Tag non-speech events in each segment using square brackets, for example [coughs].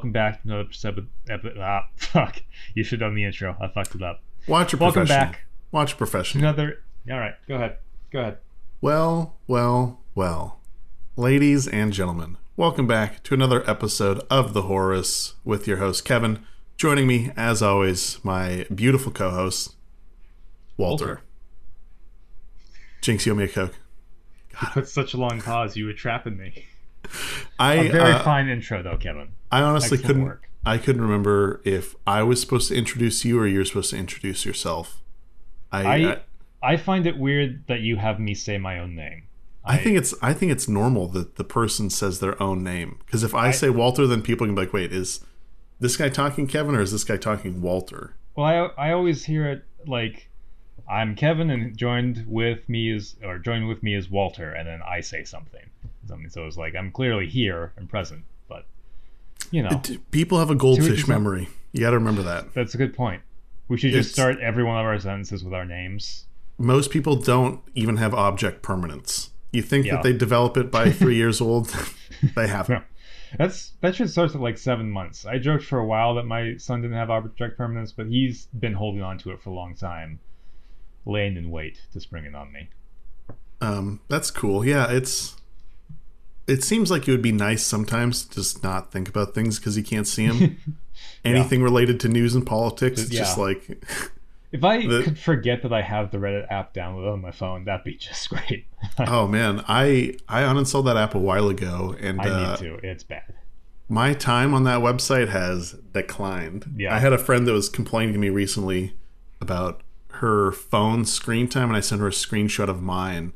Welcome back to another episode. Epi- ah, [laughs] fuck. You should have done the intro. I fucked it up. Watch a Welcome professional. back. Watch a professional. Another. All right. Go ahead. Go ahead. Well, well, well. Ladies and gentlemen, welcome back to another episode of The Horus with your host, Kevin. Joining me, as always, my beautiful co host, Walter. Walter. Jinx, you owe me a Coke. You put such a long pause. You were trapping me. I, A very uh, fine intro, though, Kevin. I honestly couldn't. work. I couldn't remember if I was supposed to introduce you or you're supposed to introduce yourself. I, I I, I find it weird that you have me say my own name. I think it's I think it's normal that the person says their own name because if I, I- say Walter, then people can be like, "Wait, is this guy talking Kevin or is this guy talking Walter?" Well, I I always hear it like I'm Kevin and joined with me is or joined with me is Walter, and then I say something. Something. So it's like I'm clearly here and present, you know D- People have a goldfish memory. You got to remember that. that's a good point. We should just It's- start every one of our sentences with our names. Most people don't even have object permanence. You think Yeah. that they develop it by three [laughs] years old? [laughs] they haven't. No. That's that should start at like seven months. I joked for a while that my son didn't have object permanence, but he's been holding on to it for a long time, laying in wait to spring it on me. Um, that's cool. Yeah, it's. It seems like it would be nice sometimes to just not think about things because you can't see them. [laughs] Anything related to news and politics, it's just like [laughs] If I The- could forget that I have the Reddit app downloaded on my phone, that'd be just [laughs] great. oh man, I I uninstalled that app a while ago, and I uh, need to. It's bad. my time on that website has declined. Yeah. I had a friend that was complaining to me recently about her phone screen time, and I sent her a screenshot of mine,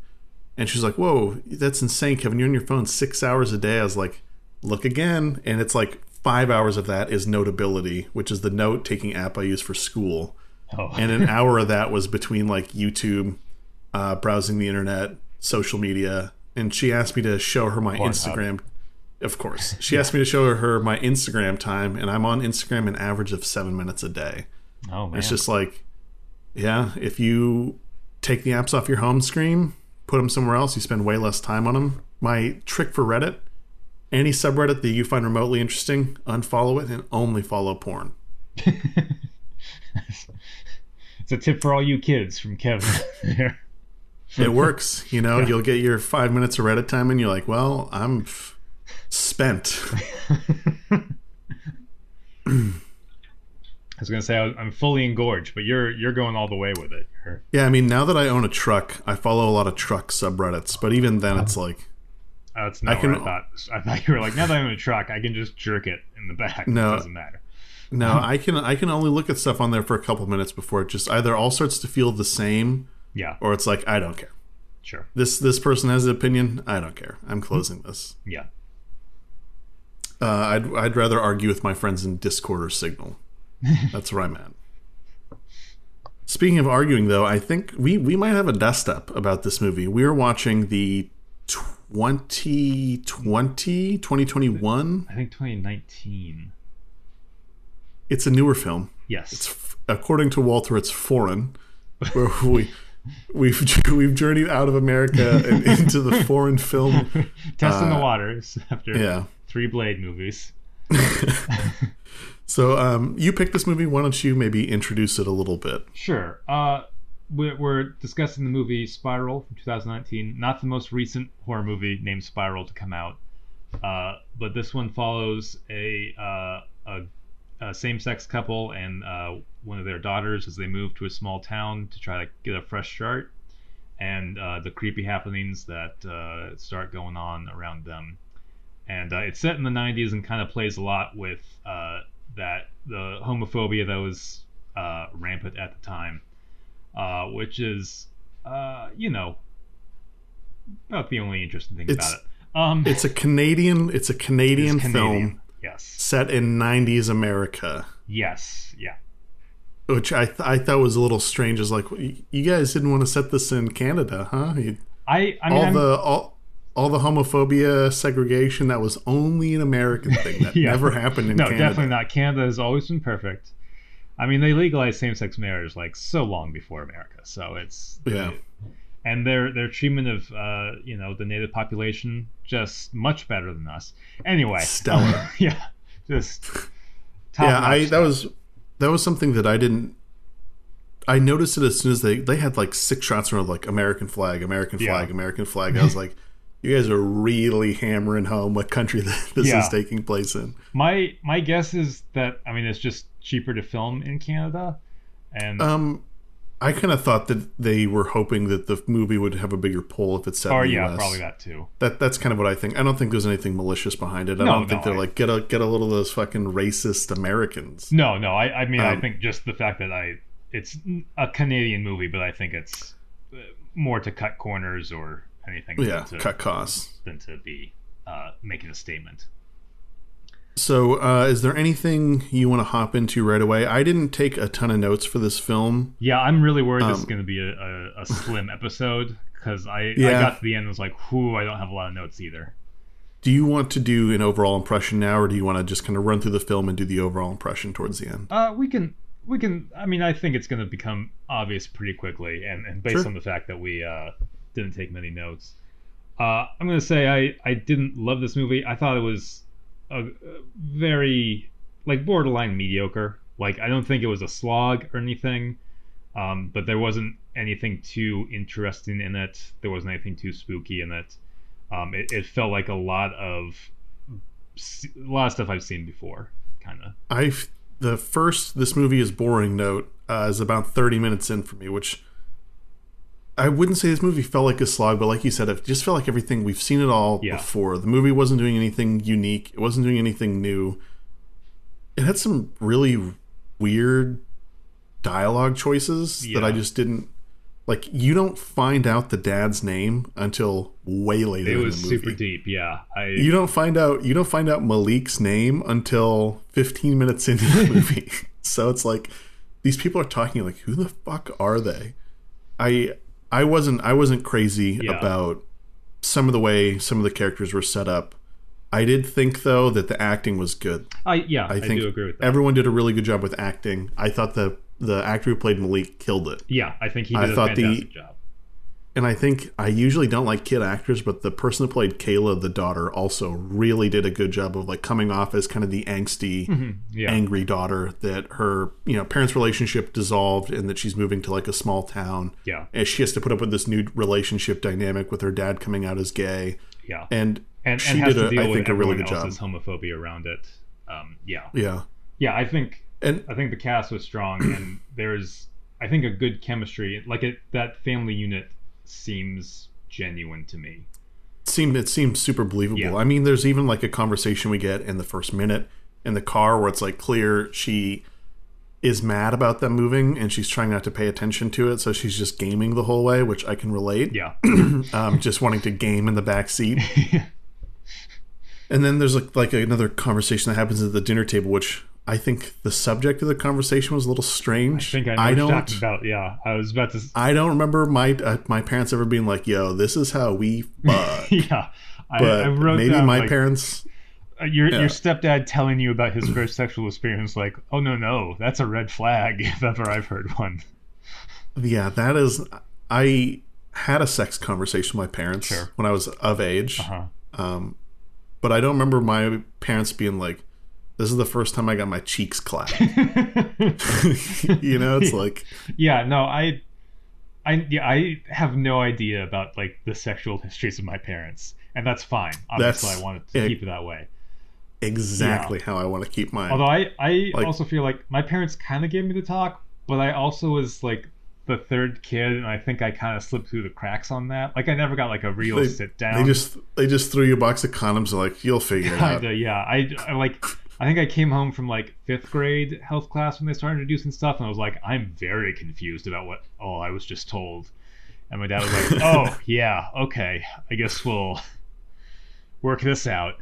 and she's like, "Whoa, that's insane, Kevin! You're on your phone six hours a day." I was like, "Look again," and it's like five hours of that is Notability, which is the note taking app I use for school Oh, and an [laughs] hour of that was between like YouTube, uh, browsing the internet, social media, and she asked me to show her my. Instagram. Of course, she asked me to show her my Instagram time, and I'm on Instagram an average of seven minutes a day. oh man. It's just like, yeah, if you take the apps off your home screen, put them somewhere else, you spend way less time on them. My trick for Reddit: any subreddit that you find remotely interesting, unfollow it and only follow porn. [laughs] it's a tip for all you kids from Kevin. [laughs] It works you know you'll get your five minutes of reddit time and you're like well i'm f- spent [laughs] [clears throat] was gonna say I'm fully engorged, but you're you're going all the way with it. You're- yeah i mean now that i own a truck i follow a lot of truck subreddits but even then it's like That's not I can- I thought. I thought you were like, now that I'm in a truck, I can just jerk it in the back. No. it doesn't matter. no i can i can only look at stuff on there for a couple minutes before it just either all starts to feel the same Yeah, or it's like i don't care sure. this this person has an opinion i don't care i'm closing this Yeah. uh, I'd, I'd rather argue with my friends in discord or signal that's where i'm at Speaking of arguing, though, I think we, we might have a dust up about this movie. We are watching the 2020, 2021. I think 2019. It's a newer film. Yes. It's, according to Walter, it's foreign. [laughs] Where we we've we've journeyed out of America and [laughs] into the foreign film. Testing the uh, waters after Yeah. three Blade movies. [laughs] So um, you picked this movie. Why don't you maybe introduce it a little bit? Sure. Uh, we're, we're discussing the movie Spiral from 2019. Not the most recent horror movie named Spiral to come out, uh, but this one follows a, uh, a, a same-sex couple and uh, one of their daughters as they move to a small town to try to get a fresh start, and uh, the creepy happenings that uh, start going on around them. And it's set in the 90s and kind of plays a lot with that the homophobia that was uh, rampant at the time, uh, which is, uh, you know, not the only interesting thing It's- about it. Um, It's a Canadian. It's a Canadian, it's Canadian. film Yes. set in '90s America. Yes. Yeah. which I th- I thought was a little strange. Is like you guys didn't want to set this in Canada, huh? You, I. I mean, all I'm- the all, all the homophobia, segregation that was only an American [laughs] thing that Yeah. never happened in no, Canada. No, definitely not. Canada has always been perfect. I mean, they legalized same-sex marriage like so long before America, so it's Yeah. and their their treatment of uh, you know the native population just much better than us. Anyway, Stellar. [laughs] yeah, just [laughs] yeah, I that was that was something that I didn't. I noticed it as soon as they they had like six shots in a row, like American flag, American Yeah. flag, American flag. I was like, you guys are really hammering home what country [laughs] this Yeah. is taking place in. My my guess is that I mean it's just cheaper to film in Canada, and Um, I kind of thought that they were hoping that the movie would have a bigger pull if it's set or in the yeah, US. probably that too. That that's kind of what I think. I don't think there's anything malicious behind it. I No, don't think no, they're I- like get a get a little of those fucking racist Americans. No, no, I I mean I Um, think just the fact that I it's a Canadian movie, but I think it's uh, more to cut corners or anything Yeah, than to, cut costs. than to be uh, making a statement. So, uh, is there anything you want to hop into right away? I didn't take a ton of notes for this film. Yeah, I'm really worried this is Um, going to be a, a, a [laughs] slim episode because I, I got to the end and was like, whoo, I don't have a lot of notes either. Do you want to do an overall impression now, or do you want to just kind of run through the film and do the overall impression towards the end? Uh, we can we can. I mean, I think it's going to become obvious pretty quickly, and, and based Sure. on the fact that we uh, didn't take many notes, uh, I'm to say I I didn't love this movie. I thought it was a, a very like borderline mediocre. Like I don't think it was a slog or anything, um, but there wasn't anything too interesting in it. There wasn't anything too spooky in it. Um, it, it felt like a lot of a lot of stuff I've seen before, kind of. I the first this movie is boring note uh, is about 30 minutes in for me, which I wouldn't say this movie felt like a slog, but like you said, it just felt like everything we've seen it all Yeah. before. The movie wasn't doing anything unique. It wasn't doing anything new. It had some really weird dialogue choices that I just didn't like. You don't find out the dad's name until way later. It in was the movie. super deep, yeah. I You don't find out you don't find out Malik's name until 15 minutes into the [laughs] movie. so it's like these people are talking like who the fuck are they? I I wasn't I wasn't crazy Yeah. about some of the way some of the characters were set up. I did think though that the acting was good. I yeah, I, I think do agree with that. everyone did a really good job with acting. I thought the the actor who played Malik killed it. yeah, I think he I did a thought the- fantastic job. And I think I usually don't like kid actors, but the person who played Kayla, the daughter, also really did a good job of like coming off as kind of the angsty, Yeah. angry daughter that her you know parents' relationship dissolved and that she's moving to like a small town yeah. and she has to put up with this new relationship dynamic with her dad coming out as gay Yeah. and And, she and did a, deal I think a really good job. homophobia around it. Um, yeah. Yeah, Yeah, I think and I think the cast was strong and there's I think a good chemistry. Like it that family unit seems genuine to me. seemed it seemed super believable. Yeah. I mean, there's even like a conversation we get in the first minute in the car where it's like clear she is mad about them moving and she's trying not to pay attention to it, so she's just gaming the whole way, which I can relate. Yeah. [clears throat] Um, just wanting to game in the back seat. [laughs] and then there's like like another conversation that happens at the dinner table, which I think the subject of the conversation was a little strange. I think I know what you're don't. about. Yeah. I was about to I don't remember my uh, my parents ever being like, "Yo, this is how we [laughs] fuck." Yeah. I, but I wrote maybe down, my like, parents Uh, your Yeah. your stepdad telling you about his [clears throat] first sexual experience like oh no no that's a red flag [laughs] if ever i've heard one Yeah, that is. I had a sex conversation with my parents Sure. when I was of age, uh-huh um, but I don't remember my parents being like, "This is the first time I got my cheeks clapped." [laughs] [laughs] you know, it's like, yeah no i i yeah i have no idea about like the sexual histories of my parents and that's fine obviously That's- i wanted to yeah. keep it that way exactly how I want to keep mine. although i i Like- also feel like my parents kind of gave me the talk but i also was like the third kid and i think i kind of slipped through the cracks on that like i never got like a real they, sit down they just they just threw you a box of condoms. and like, you'll figure it [laughs] out. Yeah. I, I like. I think I came home from like fifth grade health class when they started introducing stuff, and I was like, I'm very confused about what all I was just told. And my dad was like, [laughs] Oh yeah, okay. I guess we'll work this out.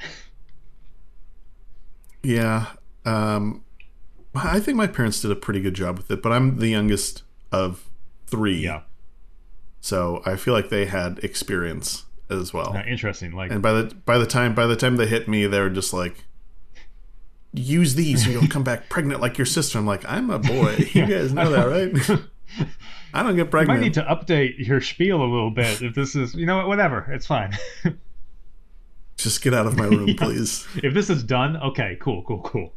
Yeah. Um, I think my parents did a pretty good job with it, but I'm the youngest of three. Yeah, So I feel like they had experience as well. Uh, interesting. Like, And by the by the time by the time they hit me, they were just like, "Use these, or you'll [laughs] come back pregnant like your sister." I'm like, "I'm a boy. [laughs] You guys know that, right?" [laughs] I don't get You pregnant. might need to update your spiel a little bit if this is, you know what, whatever. It's fine. Just get out of my room, Yeah. please. if this is done, okay, cool, cool, cool.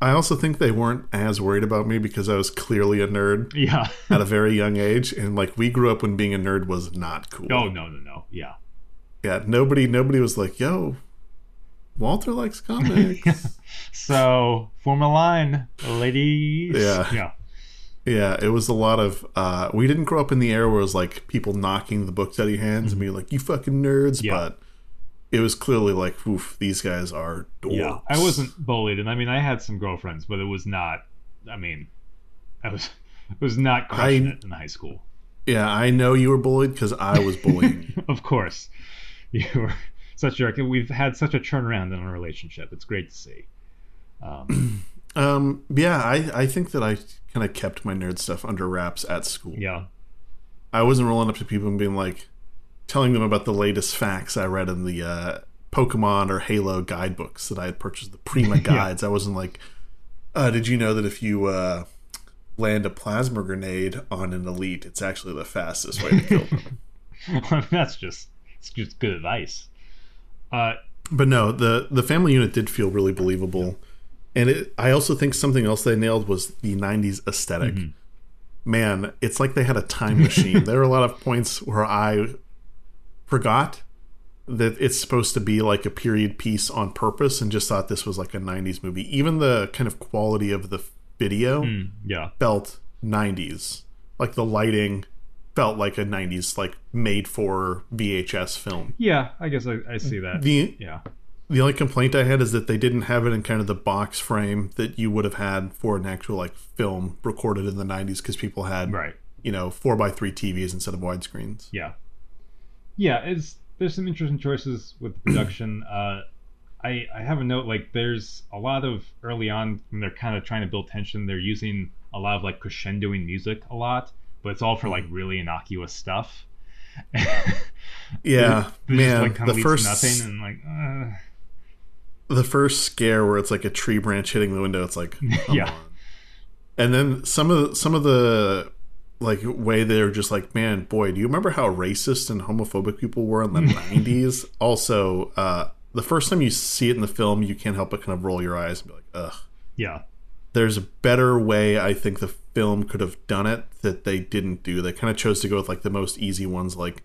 I also think they weren't as worried about me because I was clearly a nerd Yeah. at a very young age, and like we grew up when being a nerd was not cool. oh no, no, no. Yeah. Yeah, nobody, nobody was like, "Yo, Walter likes comics." [laughs] So form a line, ladies. Yeah. Yeah. yeah, it was a lot of. uh We didn't grow up in the era where it was like people knocking the books out of your hands and being like, "You fucking nerds," Mm-hmm. Yeah. but it was clearly like, "Oof, these guys are dorks." Yeah. I wasn't bullied, and I mean, I had some girlfriends, but it was not. I mean, I was was not crushing I- it in high school. Yeah, I know you were bullied because I was bullying [laughs] of course, you were such a. Jerk. We've had such a turnaround in our relationship. It's great to see. Um, [clears throat] Um, yeah, I, I think that I kind of kept my nerd stuff under wraps at school. yeah. I wasn't rolling up to people and being like, telling them about the latest facts I read in the uh, Pokemon or Halo guidebooks that I had purchased, the Prima [laughs] guides. I wasn't like, uh, did you know that if you uh, land a plasma grenade on an elite, it's actually the fastest way to kill them? [laughs] That's just it's just good advice. Uh, But no, the the family unit did feel really believable, and it, I also think something else they nailed was the '90s esthetic Man, it's like they had a time machine. [laughs] there are a lot of points where I forgot that it's supposed to be like a period piece on purpose, and just thought this was like a '90s movie. Even the kind of quality of the video mm, yeah. felt '90s, like the lighting felt like a '90s like made for VHS film. Yeah, I guess I, I see that. The yeah. the only complaint I had is that they didn't have it in kind of the box frame that you would have had for an actual like film recorded in the 90s because people had Right. you know 4x3 TVs instead of widescreens. Yeah. Yeah, it's there's some interesting choices with the production. [clears throat] uh I I have a note like there's a lot of early on when they're kind of trying to build tension, they're using a lot of like crescendoing music a lot, but it's all for like really innocuous stuff. [laughs] Yeah, It man, like, the first nothing and like uh, the first scare where it's like a tree branch hitting the window, it's like [laughs] Yeah. on. And then some of the, some of the like way they're just like, man, boy, do you remember how racist and homophobic people were in the [laughs] 90s? Also, uh, the first time you see it in the film, you can't help but kind of roll your eyes and be like, ugh. yeah. There's a better way I think the film could have done it that they didn't do. They kind of chose to go with like the most easy ones, like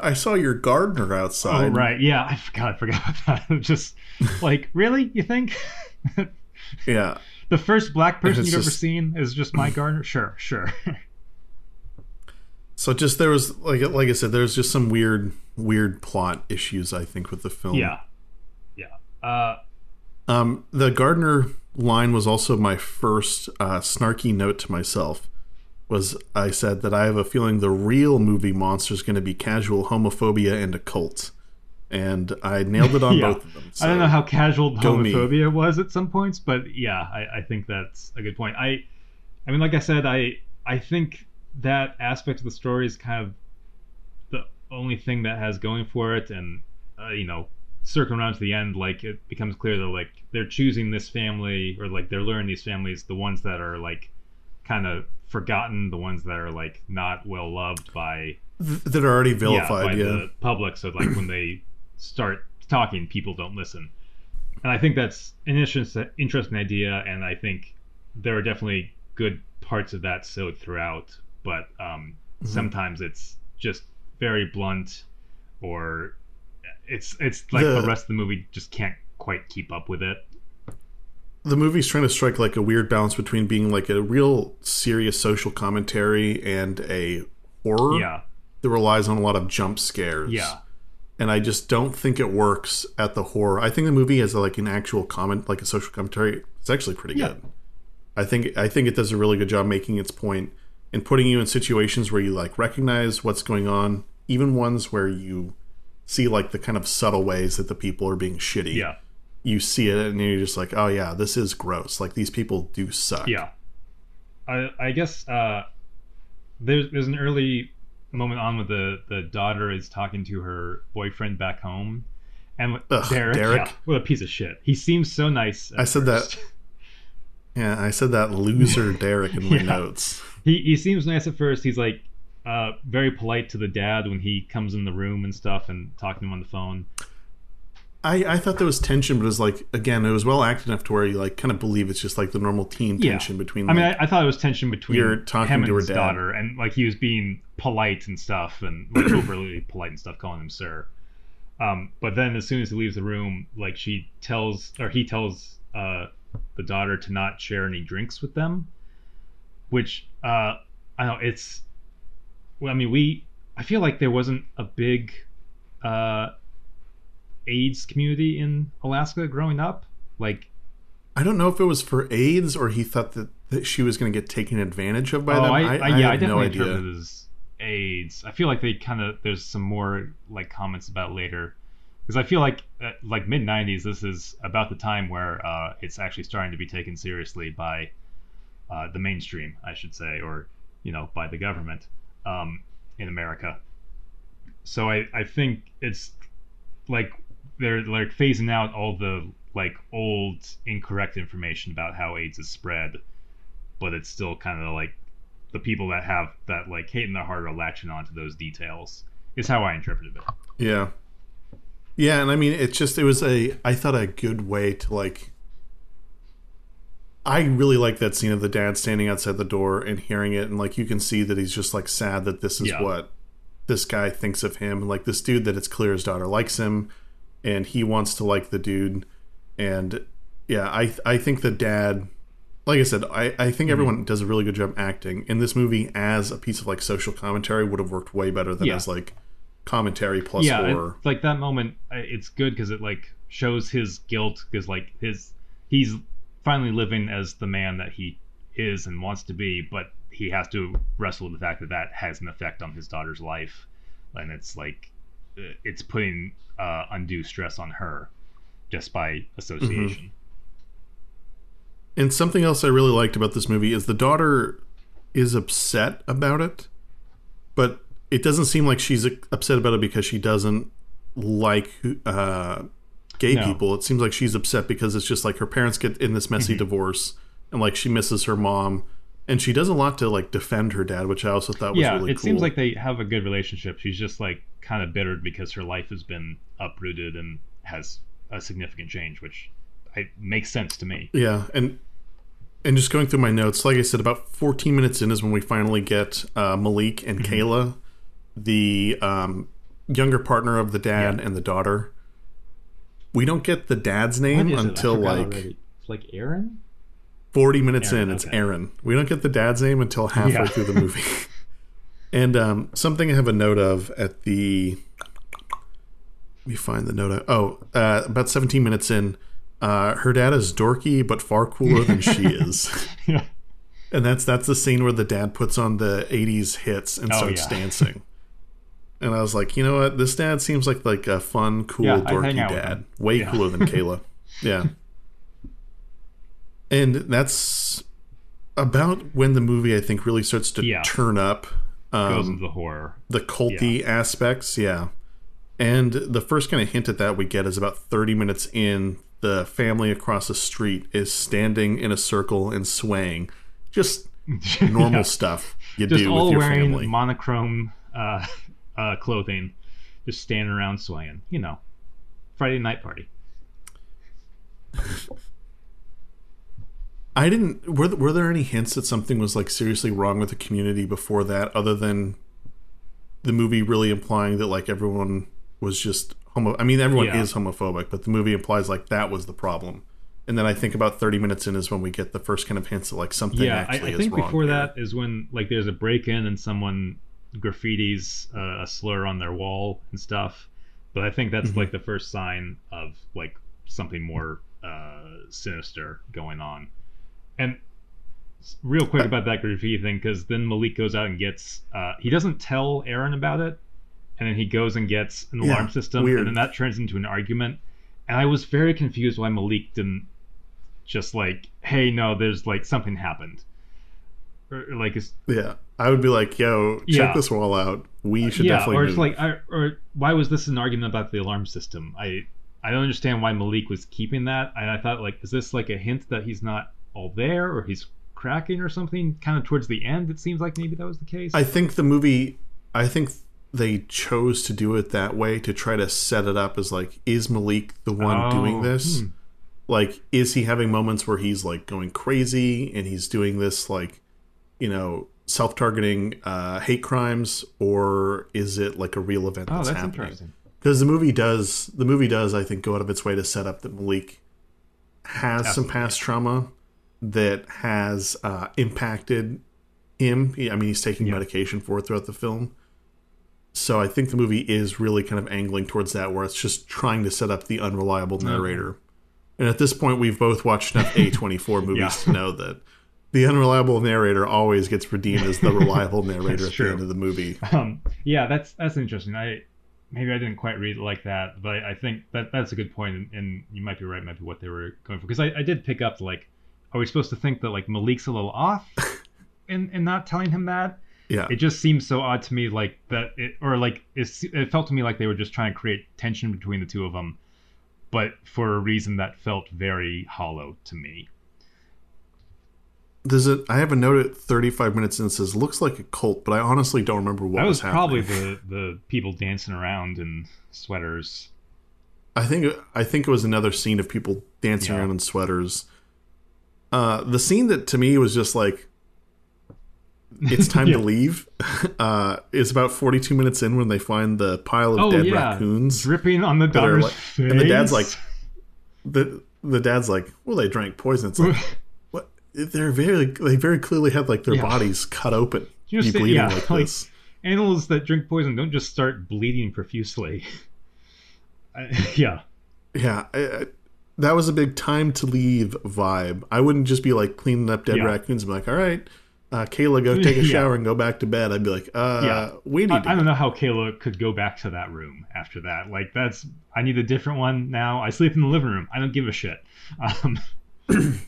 I saw your gardener outside. Oh outside. right, yeah, I forgot I forgot about that. [laughs] Just like really, you think? [laughs] Yeah, the first black person It's you've ever seen is just my gardener? Sure, sure. [laughs] so just there was like like I said, there's just some weird weird plot issues I think with the film. yeah. Yeah. Uh Um, the gardener line was also my first uh, snarky note to myself. Was I said that I have a feeling the real movie monster is going to be casual homophobia and a cult, and I nailed it [laughs] on Yeah. both of them. I don't know how casual go me. homophobia was at some points, but yeah, I, I think that's a good point. I, I mean, like I said, I I think that aspect of the story is kind of the only thing that has going for it, and uh, you know, circling around to the end, like it becomes clear that like they're choosing this family, or like they're luring these families, the ones that are like kind of forgotten, the ones that are like not well loved by Th- that are already yeah, vilified. by Yeah, the public. So like when they start talking, people don't listen. And I think that's an interesting, interesting idea, and I think there are definitely good parts of that sewed throughout. But um, Mm-hmm. sometimes it's just very blunt, or it's it's like The- the rest of the movie just can't quite keep up with it. the movie's trying to strike like a weird balance between being like a real serious social commentary and a horror Yeah, that relies on a lot of jump scares. yeah, and I just don't think it works at the horror. I think the movie has like an actual comment, like a social commentary. It's actually pretty Yeah. good. I think I think it does a really good job making its point and putting you in situations where you like recognize what's going on, even ones where you see like the kind of subtle ways that the people are being shitty. yeah, You see it and you're just like, oh yeah, this is gross. Like these people do suck. yeah. I I guess uh, there's there's an early moment on with the the daughter is talking to her boyfriend back home, and Ugh, Derek, Derek. yeah, what a piece of shit. He seems so nice. I said that- [laughs] Yeah, I said that loser Derek in my Yeah. notes. he he seems nice at first. He's like uh, very polite to the dad when he comes in the room and stuff and talking to him on the phone. I, I thought there was tension, but it was like again, it was well acted enough to where you like kind of believe it's just like the normal teen Yeah. tension between. I mean, I, I thought it was tension between You're talking him and to her his dad. daughter, and like he was being polite and stuff, and like [clears throat] overly polite and stuff, calling him sir. Um, but then as soon as he leaves the room, like she tells or he tells uh, the daughter to not share any drinks with them, which uh, I don't know it's. Well, I mean, we. I feel like there wasn't a big uh, AIDS community in Alaska growing up. Like, I don't know if it was for AIDS or he thought that, that she was going to get taken advantage of by oh, them. I, I, yeah, I have no definitely idea. interpreted it as AIDS. I feel like they kind of there's some more like comments about later because I feel like uh, like mid '90s. This is about the time where uh, it's actually starting to be taken seriously by uh, the mainstream, I should say, or you know, by the government um, in America. So I I think it's like they're like phasing out all the like old incorrect information about how AIDS is spread, but it's still kind of like the people that have that like hate in their heart are latching onto those details. Is how I interpreted it. Yeah. Yeah, and I mean it's just it was a I thought a good way to like I really like that scene of the dad standing outside the door and hearing it and like you can see that he's just like sad that this is Yeah. what this guy thinks of him and like this dude that it's clear his daughter likes him and he wants to like the dude and yeah, I I think the dad like I said, I, I Mm-hmm. think everyone does a really good job acting. In this movie, as a piece of like social commentary, would have worked way better than Yeah. as like commentary plus yeah, horror. like that moment, it's good because it like shows his guilt because like his he's finally living as the man that he is and wants to be, but he has to wrestle with the fact that that has an effect on his daughter's life, and it's like uh, it's putting uh, undue stress on her just by association. And something else I really liked about this movie is the daughter is upset about it, but it doesn't seem like she's upset about it because she doesn't like uh, gay No. people. It seems like she's upset because it's just like her parents get in this messy divorce, and like she misses her mom, and she does a lot to like defend her dad, which I also thought was yeah, really it cool. seems like they have a good relationship. She's just like kind of bittered because her life has been uprooted and has a significant change, which I, makes sense to me. Yeah, and and just going through my notes, like I said, about 14 minutes in is when we finally get uh, Malik and Mm-hmm. Kayla, the um, younger partner of the dad Yeah. and the daughter. We don't get the dad's name is it? I until like already. It's like Aaron. 40 minutes Aaron, in. It's okay. Aaron. We don't get the dad's name until halfway Yeah. through the movie. [laughs] and um, something I have a note of at the. Let me find the note. Oh, uh, about 17 minutes in, uh, her dad is dorky but far cooler than she [laughs] is. yeah. And that's that's the scene where the dad puts on the '80s hits and Oh, starts yeah. dancing. And I was like, you know what? This dad seems like like a fun, cool, Yeah, dorky dad. Way Yeah. cooler than [laughs] Kayla. Yeah. And that's about when the movie I think really starts to Yeah. turn up. Goes Um, into the horror. the culty aspects, yeah. And the first kind of hint at that we get is about 30 minutes in. The family across the street is standing in a circle and swaying. Just [laughs] normal stuff you Just do all with your wearing family. monochrome uh, uh, clothing, just standing around swaying. You know, Friday night party. [laughs] I didn't. Were were there any hints that something was like seriously wrong with the community before that, other than the movie really implying that like everyone was just homo? I mean, everyone Yeah. is homophobic, but the movie implies like that was the problem. And then I think about thirty minutes in is when we get the first kind of hints that like something yeah, I, I think before here. that is when like there's a break in and someone graffitis uh, a slur on their wall and stuff. But I think that's Mm-hmm. like the first sign of like something more uh, sinister going on. And real quick about that graffiti thing, because then Malik goes out and gets. Uh, he doesn't tell Aaron about it, and then he goes and gets an Yeah, alarm system, weird. and then that turns into an argument. And I was very confused why Malik didn't just like, hey, no, there's like something happened, or, or, like, Yeah, I would be like, "Yo, check Yeah. this wall out. We should yeah, definitely." or move. like, I, or why was this an argument about the alarm system? I I don't understand why Malik was keeping that. And I thought like, is this like a hint that he's not all there, or he's cracking or something. Kind of towards the end, it seems like maybe that was the case. I think the movie. I think they chose to do it that way to try to set it up as like, is Malik the one Oh, doing this? hmm. Like, is he having moments where he's like going crazy and he's doing this like, you know, self-targeting uh, hate crimes, or is it like a real event that's, oh, that's, happening? interesting. because the movie does the movie does I think go out of its way to set up that Malik has some past trauma that has uh, impacted him. He- I mean, he's taking Yeah. medication for it throughout the film. So I think the movie is really kind of angling towards that, where it's just trying to set up the unreliable narrator. And at this point, we've both watched enough A24 [laughs] movies Yeah. to know that the unreliable narrator always gets redeemed as the [laughs] reliable narrator at true. the end of the movie. Um, yeah, that's that's interesting. I maybe I didn't quite read it like that, but I think that that's a good point, and, and you might be right, might be what they were going for. Because I, I did pick up like, are we supposed to think that like Malik's a little off [laughs] in in not telling him that? Yeah. It just seems so odd to me, like that, it, or like it, it felt to me like they were just trying to create tension between the two of them, but for a reason that felt very hollow to me. Does it? I have a note at 35 minutes and it says looks like a cult, but I honestly don't remember what that was, happening. probably the the people dancing around in sweaters. I think I think it was another scene of people dancing Yeah. around in sweaters. Uh, the scene that to me was just like it's time to [laughs] leave. Uh, is about 42 minutes in when they find the pile of Oh dead yeah, raccoons. dripping on the daughter's like- face. and the dad's like, the the dad's like, well, they drank poison. It's [laughs] like? They're very they very clearly had like their Yeah. bodies cut open, You bleeding yeah, like like- this. animals that drink poison don't just start bleeding profusely. I, [laughs] yeah, Yeah, I, I, that was a big time to leave vibe. I wouldn't just be like cleaning up dead Yeah. raccoons and be like, all right, uh, Kayla, go [laughs] take a Yeah. shower and go back to bed. I'd be like, uh, Yeah. we need I, to. I don't know how Kayla could go back to that room after that. Like that's I need a different one now. I sleep in the living room. I don't give a shit. Um, [clears throat]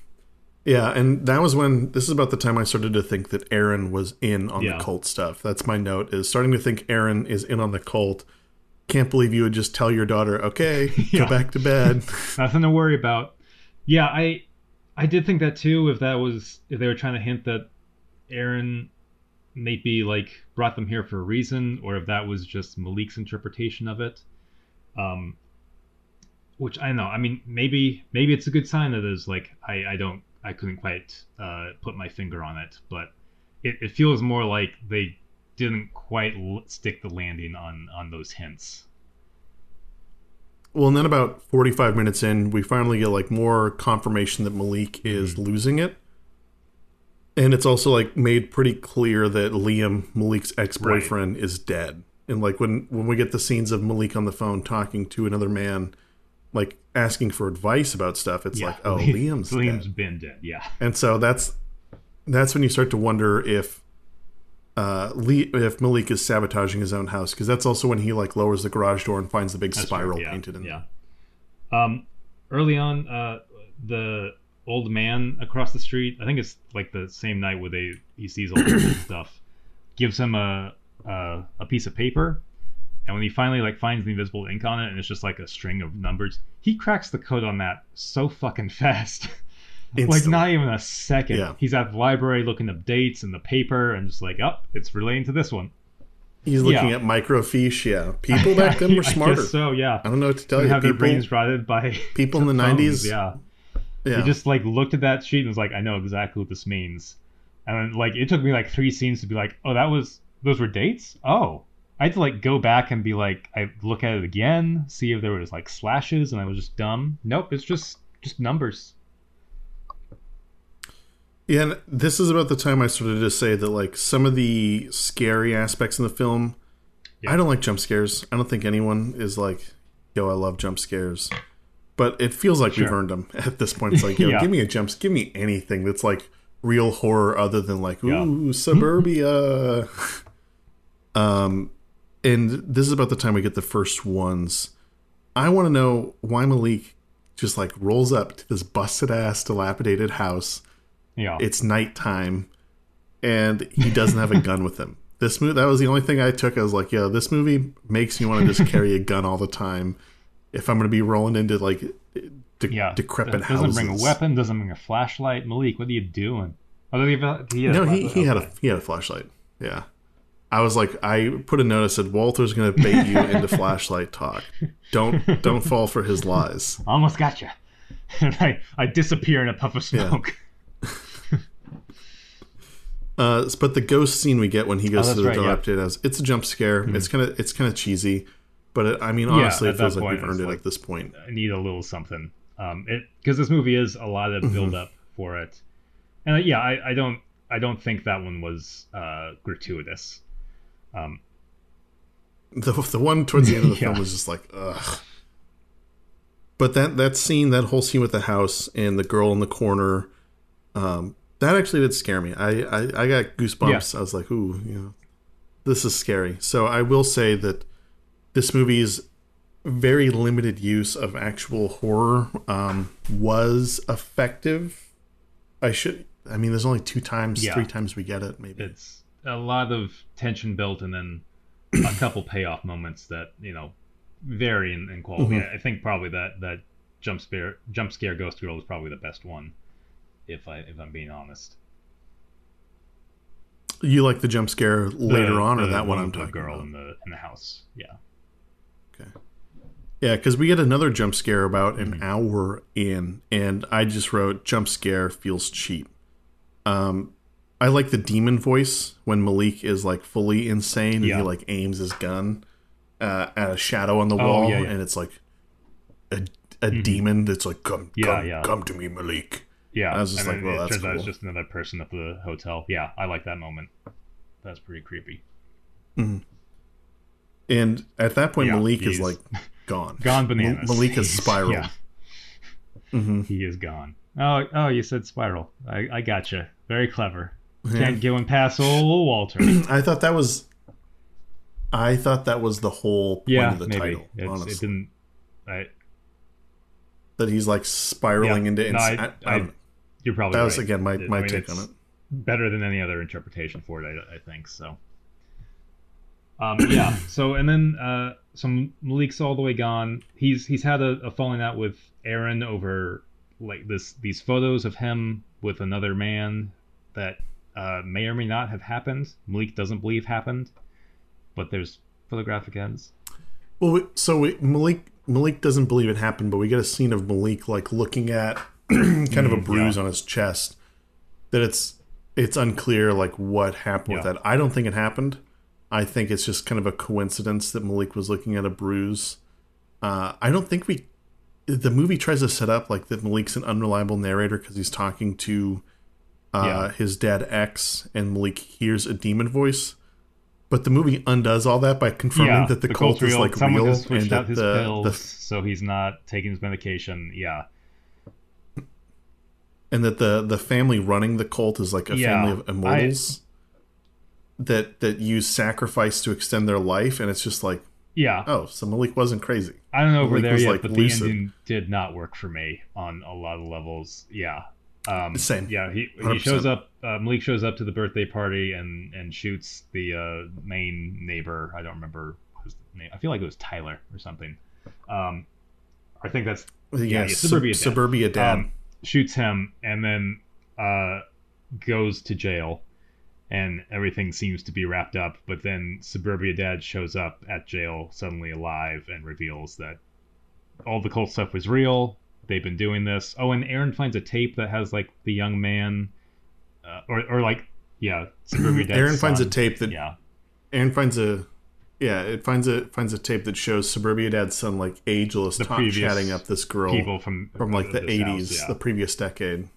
yeah, and that was when this is about the time I started to think that Aaron was in on Yeah. the cult stuff. That's my note is starting to think Aaron is in on the cult. Can't believe you would just tell your daughter, okay, [laughs] Yeah. go back to bed. [laughs] [laughs] nothing to worry about. Yeah, I I did think that too. If that was if they were trying to hint that Aaron maybe like brought them here for a reason, or if that was just Malik's interpretation of it. Um, which I know. I mean, maybe maybe it's a good sign that is like I I don't I couldn't quite uh, put my finger on it, but it, it feels more like they didn't quite l- stick the landing on on those hints. Well, and then about 45 minutes in, we finally get like more confirmation that Malik is Mm-hmm. losing it. And it's also like made pretty clear that Liam, Malik's ex-boyfriend, is dead. And like when when we get the scenes of Malik on the phone talking to another man, like asking for advice about stuff, it's like, oh, Liam's, Liam's dead. been dead. Yeah. And so that's that's when you start to wonder if uh Lee, if Malik is sabotaging his own house because that's also when he like lowers the garage door and finds the big That's spiral right, yeah, painted in Yeah. Um, early on, uh, the old man across the street, I think it's like the same night where they he sees all this [coughs] stuff, gives him a, a a piece of paper, and when he finally like finds the invisible ink on it, and it's just like a string of numbers, he cracks the code on that so fucking fast. [laughs] like not even a second. Yeah. He's at the library looking up dates and the paper, and just like, oh, it's relating to this one. He's looking Yeah. at microfiche. Yeah, [laughs] people back then were [laughs] I smarter. so yeah. I don't know what to tell you. have their People, brains rotted by people in the nineties. Yeah. yeah. He just like looked at that sheet and was like, I know exactly what this means. And then like it took me like three scenes to be like, oh, that was those were dates. Oh, I had to like go back and be like, I look at it again, see if there was like slashes, and I was just dumb. Nope, it's just just numbers. Yeah, and this is about the time I started to say that like some of the scary aspects in the film. Yeah. I don't like jump scares. I don't think anyone is like, "Yo, I love jump scares," but it feels like we've earned them [laughs] at this point. It's like, yo, [laughs] Yeah. give me a jump, give me anything that's like real horror other than like, Yeah. ooh, suburbia. [laughs] um, and this is about the time we get the first ones. I want to know why Malik just like rolls up to this busted ass, dilapidated house Yeah. it's nighttime and he doesn't have a gun with him [laughs] this movie that was the only thing i took i was like yo this movie makes me want to just carry a gun all the time if i'm going to be rolling into like de- Yeah, decrepit doesn't houses. bring a weapon, doesn't bring a flashlight. Malik, what are you doing? Oh, he, he No, he, he had a he had a flashlight. Yeah. I was like, I put a note that said Walter's gonna bait you into [laughs] flashlight talk. Don't don't fall for his lies. almost got you. And I, I disappear in a puff of Yeah. smoke. [laughs] Uh, but the ghost scene we get when he goes Oh, to the right, yeah. Hmm. dilapidated house, it's a jump scare. It's kind of it's kind of cheesy, but it, I mean, honestly, at it feels like point, we've earned it like- at this point. I need a little something. Um, it because this movie is a lot Mm-hmm. of build up for it, and uh, yeah, I, I don't I don't think that one was uh, gratuitous. Um, The the one towards the end of the [laughs] Yeah. film was just like, ugh. But that that scene, that whole scene with the house and the girl in the corner, um, that actually did scare me. I I, I got goosebumps. I was like, ooh, you know, this is scary. So I will say that this movie's very limited use of actual horror um, was effective. I should. I mean, there's only two times, Yeah. three times we get it, maybe. it's a lot of tension built, and then a couple payoff moments that you know vary in, in quality. Mhm. I think probably that that jump scare jump scare Ghost Girl is probably the best one, if I if I'm being honest. You like the jump scare later The- on, or the that one I'm talking girl about? in the in the house. Yeah. Okay. Yeah, because we get another jump scare about an Mm-hmm. hour in, and I just wrote jump scare feels cheap. Um, I like the demon voice when Malik is like fully insane and Yeah. he like aims his gun uh, at a shadow on the Oh, wall, yeah, yeah. and it's like a, a demon that's like come Yeah, come yeah. come to me, Malik. Yeah, I was just and like, well, it that's turns out it's just another person at the hotel. Yeah, I like that moment. That's pretty creepy. And at that point, Malik is like [laughs] gone, Gone bananas. Malik has [laughs] He's- spiraled. Mhm. he is gone. Oh, oh, you said spiral. I, I gotcha. Very clever. Can't go and pass old Walter. [clears throat] I thought that was. I thought that was the whole point yeah, of the maybe title. it's, honestly. it didn't. I, that he's like spiraling Yeah. into No, insa- I- I, I- you're probably that was again my, It- my I mean, take on it Better than any other interpretation for it, I, I think so. Um, yeah. [coughs] So and then uh, so Malik's all the way gone. He's he's had a, a falling out with Aaron over like this these photos of him with another man that uh, may or may not have happened. Malik doesn't believe happened, but there's photographic evidence. well we, so we, malik malik doesn't believe it happened but we get a scene of malik like looking at [clears throat] kind of a Mm, bruise yeah. on his chest that it's it's unclear like what happened with Yeah. that i don't think it happened i think it's just kind of a coincidence that malik was looking at a bruise uh, i don't think we the movie tries to set up like that malik's an unreliable narrator because he's talking to uh, Yeah. his dad X, and Malik hears a demon voice. But the movie undoes all that by confirming yeah, that the, the cult is like Someone real and that his the, pills, the so he's not taking his medication. Yeah. and that the the family running the cult is like a Yeah, family of immortals that that use sacrifice to extend their life, and it's just like, Yeah. oh, so Malik wasn't crazy. I don't know if we're there yet, like, but lucid. the ending did not work for me on a lot of levels. Yeah. Um, Same. Yeah, he he 100%. shows up. Uh, Malik shows up to the birthday party and and shoots the uh, main neighbor. I don't remember his name. I feel like it was Tyler or something. Um, I think that's Yeah, yeah, sub- Suburbia Dad. Suburbia Dad. um, shoots him and then uh, goes to jail and everything seems to be wrapped up but then suburbia dad shows up at jail suddenly alive and reveals that all the cult stuff was real they've been doing this oh and aaron finds a tape that has like the young man uh, or, or like yeah [clears throat] Aaron finds a tape that yeah Aaron finds a yeah, it finds a finds a tape that shows Suburbia Dad's son like ageless The talk, chatting up this girl people from from like the eighties, yeah. the previous decade.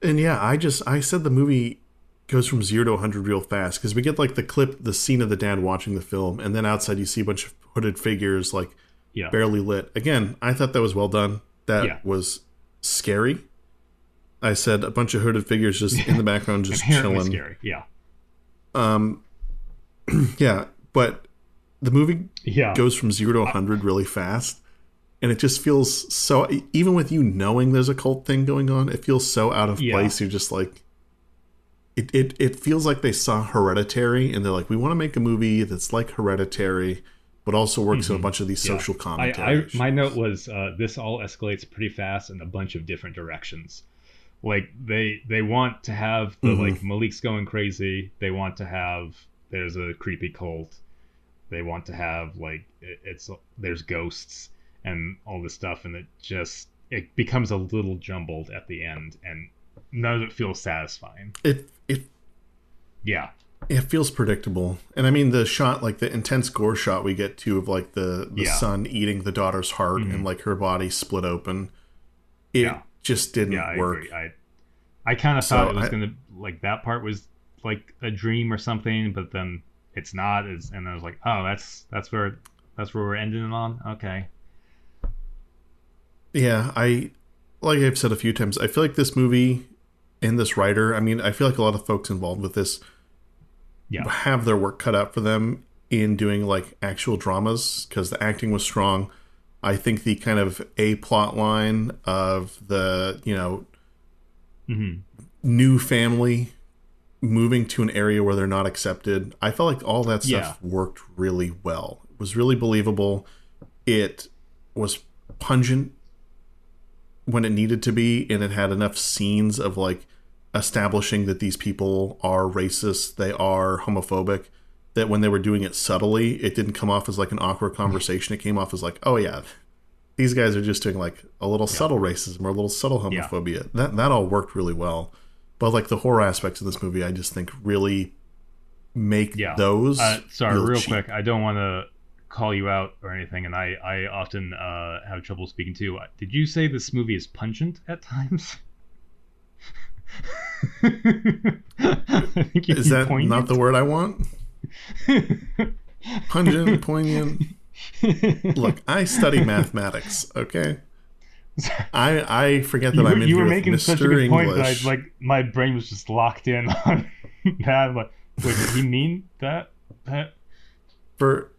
And yeah, I just I said the movie goes from zero to hundred real fast because we get like the clip, the scene of the dad watching the film, and then outside you see a bunch of hooded figures like yeah barely lit. Again, I thought that was well done. That Yeah. was scary. I said a bunch of hooded figures just in the [laughs] background, just chilling. scary yeah Um, [clears throat] yeah, but the movie yeah goes from zero to 100 really fast. And it just feels so, even with you knowing there's a cult thing going on, it feels so out of Yeah. place. You're just like, it, it, it feels like they saw Hereditary and they're like, we want to make a movie that's like Hereditary but also works in a bunch of these social Mm-hmm. I, commentaries. I my note was uh, this all escalates pretty fast in a bunch of different directions. Like they they want to have the Mhm. like Malik's going crazy. They want to have there's a creepy cult. They want to have like it, it's there's ghosts and all this stuff, and it just it becomes a little jumbled at the end, and none of it feels satisfying. it it Yeah, it feels predictable, and I mean the shot, like the intense gore shot we get to of like the the Yeah. son eating the daughter's heart Mhm. and like her body split open. It Yeah. just didn't yeah, I work. agree. I I kind of So thought it was I- gonna like that part was like a dream or something, but then it's not. It's, and I was like, oh, that's that's where that's where we're ending it on. Okay. Yeah, I like I've said a few times, I feel like this movie and this writer, I mean, I feel like a lot of folks involved with this Yeah. have their work cut out for them in doing like actual dramas because the acting was strong. I think the kind of a plot line of the, you know, hmm new family moving to an area where they're not accepted. I felt like all that stuff worked really well. It was really believable. It was pungent when it needed to be, and it had enough scenes of like establishing that these people are racist, they are homophobic, that when they were doing it subtly, it didn't come off as like an awkward conversation. It came off as like, oh yeah, these guys are just doing like a little subtle racism or a little subtle Yeah. homophobia. That that all worked really well. But like the horror aspects of this movie, I just think really make Yeah. those. Uh, sorry, real quick. I don't want to call you out or anything, and I I often uh, have trouble speaking too. Did you say this movie is pungent at times? [laughs] Is that poignant. not the word I want? Pungent, poignant. Look, I study mathematics. Okay, I I forget that you, I'm in you were making Mr. such a good point that I, like my brain was just locked in on [laughs] that. Like, wait, did he mean that? That For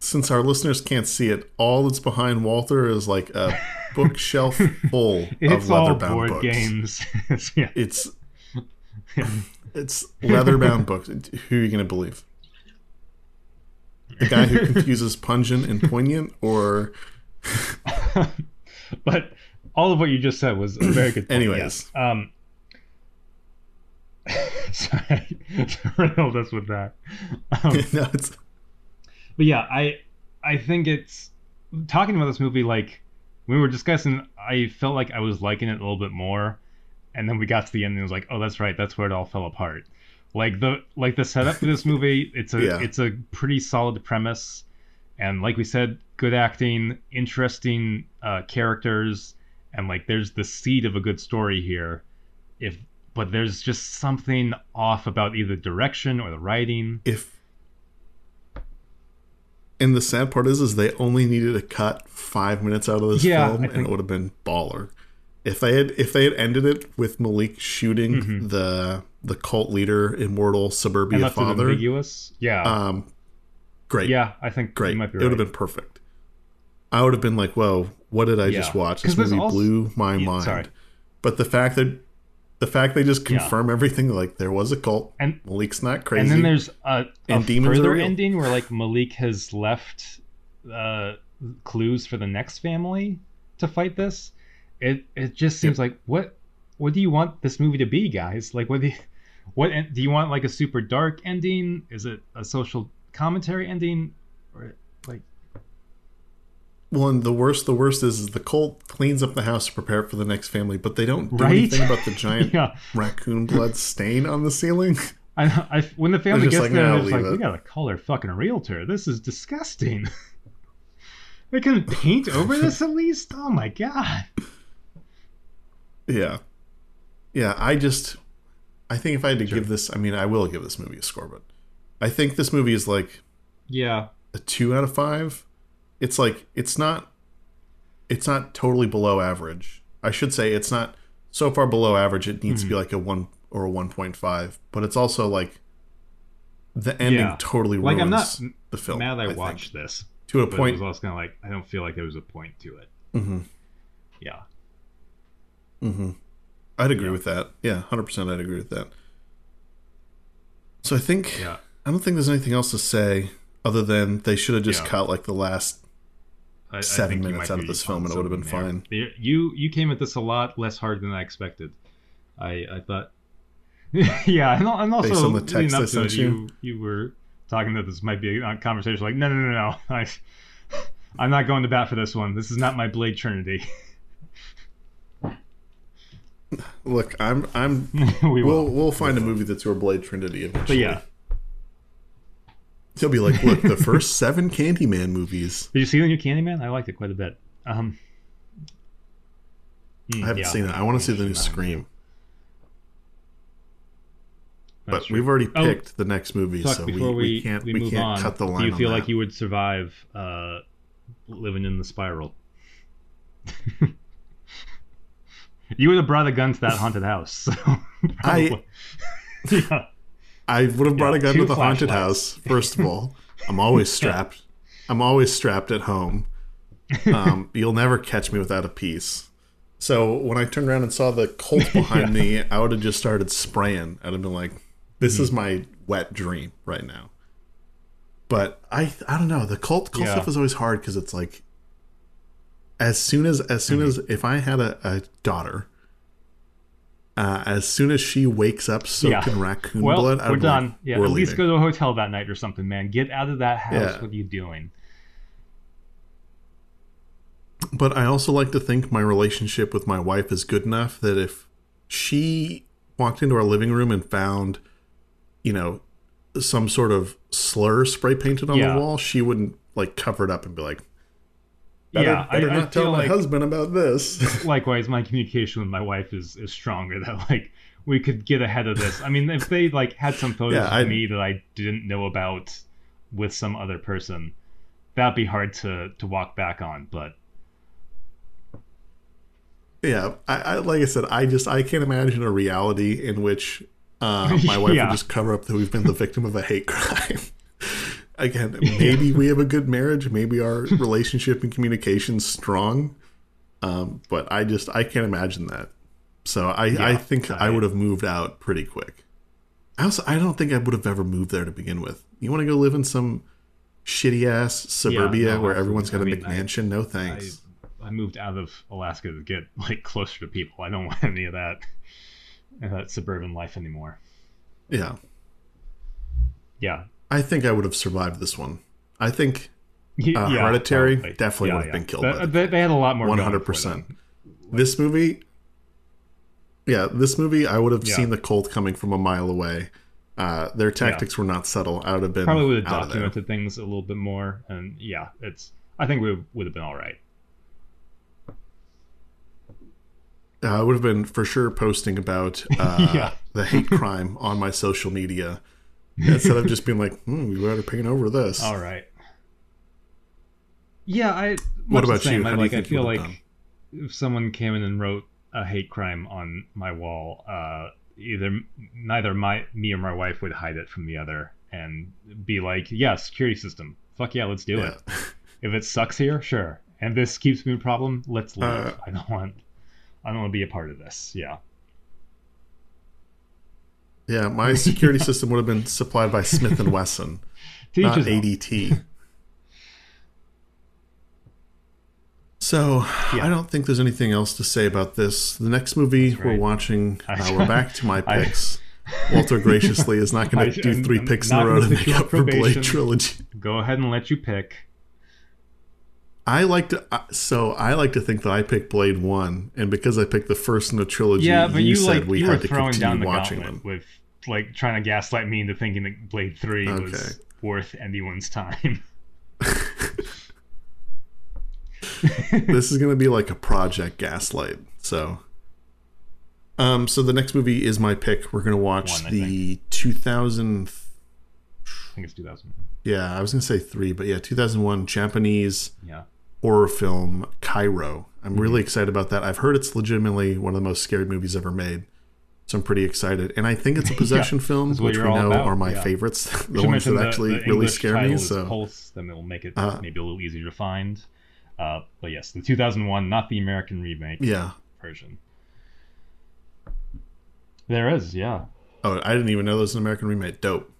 since our listeners can't see it, all that's behind Walter is like a bookshelf full [laughs] of it's all leather-bound board books. games. [laughs] yeah. It's [laughs] it's leather-bound books. Who are you going to believe? The guy who confuses pungent and poignant, or but all of what you just said was a very good point. Anyways. yes. Um, sorry, riddled us with that. Um, no, it's but yeah, I I think it's talking about this movie like we were discussing. I felt like I was liking it a little bit more, and then we got to the end and it was like, oh, that's right, that's where it all fell apart. Like the like the setup for this movie, [laughs] it's a Yeah. it's a pretty solid premise, and like we said, good acting, interesting uh, characters, and like there's the seed of a good story here. If but there's just something off about either direction or the writing. if and the sad part is is they only needed to cut five minutes out of this Yeah, film and it would have been baller. If they had if they had ended it with malik shooting Mhm. the the cult leader immortal suburbia father ambiguous. Yeah, um great. Yeah, I think great. You might be it would have been perfect. I would have been like whoa what did i just watch? This movie also- blew my Yeah, mind. sorry. but the fact that the fact they just Yeah. confirm everything like there was a cult And malik's not crazy and then there's a, a And demons are further ending where like Malik has left uh, clues for the next family to fight this. It it just seems like what what do you want this movie to be, guys? Like what do you, what do you want? Like a super dark ending? Is it a social commentary ending? Or Well, and the worst, the worst is, is the cult cleans up the house to prepare for the next family, but they don't do Right? anything about the giant [laughs] yeah, raccoon blood stain on the ceiling. I, I when the family gets like, there, "Nah, they're like, we gotta call our fucking realtor. This is disgusting. [laughs] they couldn't paint over this at least. Oh my god. Yeah, yeah. I just, I think if I had to Sure. give this, I mean, I will give this movie a score, but I think this movie is like Yeah. a two out of five. It's like it's not, it's not totally below average. I should say it's not so far below average. It needs Mm-hmm. to be like a one or a one point five, but it's also like the ending Yeah. totally ruins Like I'm not the film. mad I, think. watched this, to a but it was also kind of like I don't feel like there was a point to it. hmm Yeah. hmm I'd agree Yeah. with that. Yeah, hundred percent. I'd agree with that. So I think Yeah. I don't think there's anything else to say Other than they should have just Yeah. cut like the last. I, I Seven think minutes out of this film and it would've been something there. You you came at this a lot less hard than I expected. I I thought. [laughs] yeah, and, and also Based on the text I sent you? you you were talking that this might be a conversation. Like, no, no, no, no. [laughs] I, I'm not going to bat for this one. This is not my Blade Trinity. Look, I'm I'm. [laughs] we will. We'll we'll find a movie that's your Blade Trinity but yeah, he'll be like, look, the first seven Candyman movies. [laughs] did you see the new Candyman? I liked it quite a bit. Um, mm, I haven't yeah, seen it. I want to see the new Scream, that's but true. we've already Oh, picked the next movie, so we, we, we can't we we, can't on, cut the line. do you feel that. like you would survive uh, living in the spiral? [laughs] you would have brought a gun to that haunted house. So [laughs] I- yeah. I would have brought Yeah, a gun to the haunted house. First of all, [laughs] I'm always strapped. I'm always strapped at home. Um, [laughs] you'll never catch me without a piece. So when I turned around and saw the Colt [laughs] behind me, I would have just started spraying. I'd have been like, "This Mm-hmm. is my wet dream right now." But I, I don't know. The Colt, Colt Yeah. stuff is always hard because it's like, as soon as, as soon Mm-hmm. as if I had a, a daughter, uh, as soon as she wakes up soaked Yeah. in raccoon Well, blood, I'd we're done. Like, yeah, we're at least go to a hotel that night or something, man. Get out of that house. Yeah. What are you doing? But I also like to think my relationship with my wife is good enough that if she walked into our living room and found, you know, some sort of slur spray painted on Yeah. the wall, she wouldn't like cover it up and be like, better, yeah, better I, not I tell my like husband about this. [laughs] likewise, my communication with my wife is is stronger. That [laughs] like we could get ahead of this. I mean, if they like had some [laughs] photos Yeah, of I- me that I didn't know about with some other person, that'd be hard to to walk back on. But yeah, I, I like I said, I just I can't imagine a reality in which uh, my wife Yeah. would just cover up that we've been the victim of a hate crime. Again, [laughs] maybe we have a good marriage, maybe our [laughs] relationship and communication's strong, um, but I just I can't imagine that. So I, I think I, I- would have moved out pretty quick. I also I don't think I would have ever moved there to begin with. You want to go live in some shitty ass suburbia no, where everyone's got a. I mean, I- McMansion? no thanks. I moved out of Alaska to get like closer to people. I don't want [laughs] any of that that suburban life anymore. yeah. Yeah, I think I would have survived this one. I think Uh, yeah, Hereditary probably. definitely would have been killed the- they, they had a lot more. One hundred percent. This movie, yeah, this movie, I would have Yeah. seen the cult coming from a mile away. Uh, their tactics were not subtle. I would have been Probably would have documented things a little bit more, and yeah, it's. I think we would have been all right. Uh, I would have been for sure posting about [laughs] uh, Yeah. the hate crime on my social media [laughs] instead of just being like, hmm, we better paint over this. All right. Yeah, I. What about you? I, do you like. I feel like have if someone came in and wrote a hate crime on my wall, uh, either neither my me or my wife would hide it from the other and be like, "Yeah, security system. Fuck yeah, let's do Yeah. it. [laughs] If it sucks here, sure. And this keeps me a problem. Let's leave. Uh, I don't want. I don't want to be a part of this. Yeah. Yeah, my security [laughs] system would have been supplied by Smith and Wesson, [laughs] not. ADT. [laughs] So Yeah. I don't think there's anything else to say about this. The next movie we're watching, uh, we're back to my I- picks. Walter graciously is not going to do three picks in a row gonna make up for Blade trilogy. Go ahead and let you pick. I like to, so I like to think that I picked Blade One, and because I picked the first in the trilogy, Yeah, but you, you, said like we you were had to throwing down continue the watching them. with like trying to gaslight me into thinking that Blade Three Okay. was worth anyone's time. [laughs] this is going to be like a project gaslight. So, um, so the next movie is my pick. We're going to watch One, the 2000. I think it's 2000. Yeah, I was going to say three, but yeah, 2001 Japanese Yeah. Horror film Kairo. I'm Mm-hmm. really excited about that. I've heard it's legitimately one of the most scary movies ever made. So I'm pretty excited, and I think it's a [laughs] possession film, which we know about, are my yeah. favorites, [laughs] the ones that the- actually the really English scare title me. is So Pulse, then it'll make it Uh, maybe a little easier to find. Uh, but yes, the 2001, not the American remake yeah. version. There is, yeah. Oh, I didn't even know there was an American remake. Dope.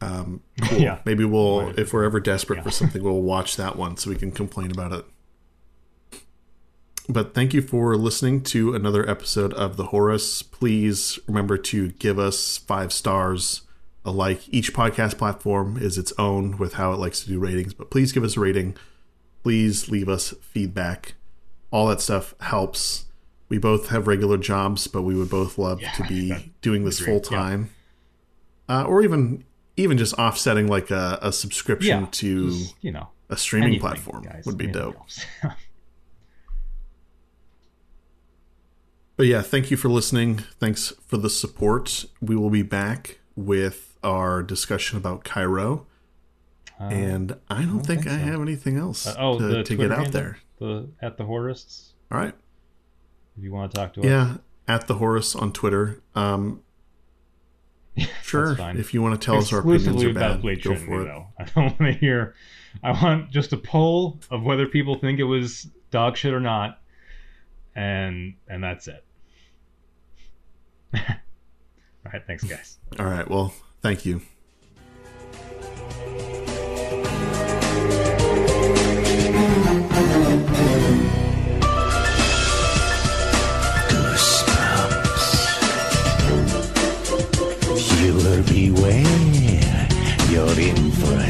Um, [laughs] cool. Yeah. Maybe we'll, Right. if we're ever desperate Yeah. for something, we'll watch that one so we can complain about it. But thank you for listening to another episode of The Horus. Please remember to give us five stars, a like. Each podcast platform is its own with how it likes to do ratings, but please give us a rating. Please leave us feedback. All that stuff helps. We both have regular jobs, but we would both love Yeah, to be [laughs] doing this full time, uh, or even even just offsetting like a, a subscription Yeah, to Just, you know, a streaming anything, platform guys, would be dope. [laughs] But yeah, thank you for listening. Thanks for the support. We will be back with our discussion about Kairo. Uh, and I don't, think, think I have anything else uh, oh, to, to get out there. The at the Horists. All right. If you want to talk to us, Yeah, at the Horus on Twitter. Um, [laughs] sure. If you want to tell us our opinions are about bad, Blade go Trinity, for it. though. [laughs] I don't want to hear. I want just a poll of whether people think it was dog shit or not, and and that's it. [laughs] All right, thanks, guys. All right. Well, thank you. You're in for scare.